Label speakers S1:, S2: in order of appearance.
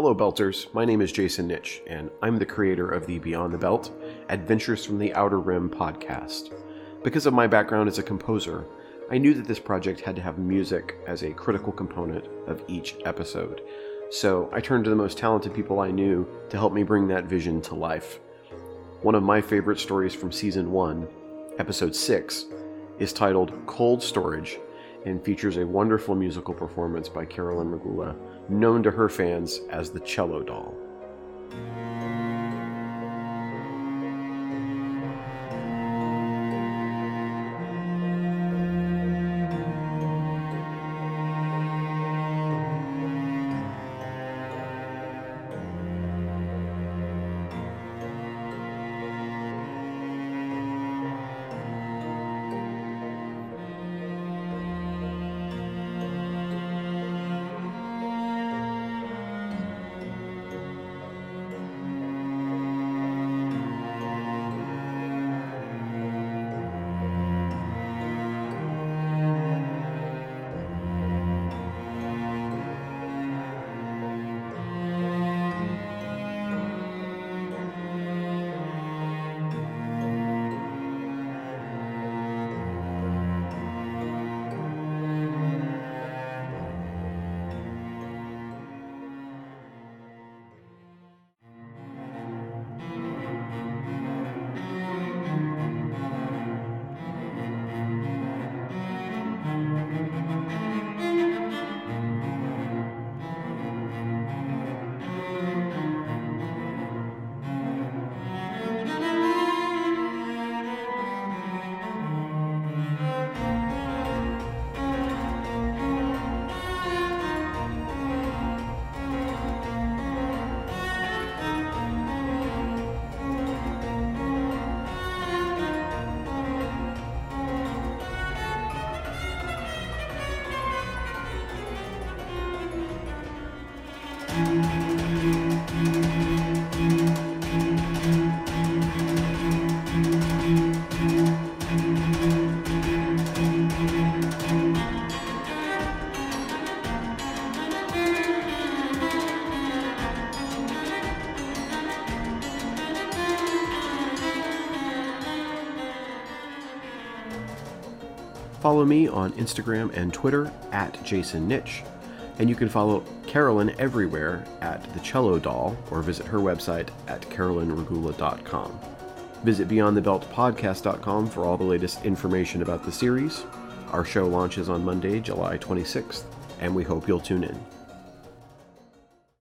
S1: Hello, Belters. My name is Jason Nitch, and I'm the creator of the Beyond the Belt Adventures from the Outer Rim podcast. Because of my background as a composer, I knew that this project had to have music as a critical component of each episode. So I turned to the most talented people I knew to help me bring that vision to life. One of my favorite stories from season 1, episode 6, is titled Cold Storage and features a wonderful musical performance by Carolyn Regula, known to her fans as the Cello Doll. Follow me on Instagram and Twitter at Jason Nitch, and you can follow Carolyn everywhere at The Cello Doll or visit her website at carolynregula.com. Visit BeyondTheBeltPodcast.com for all the latest information about the series. Our show launches on Monday, July 26th, and we hope you'll tune in.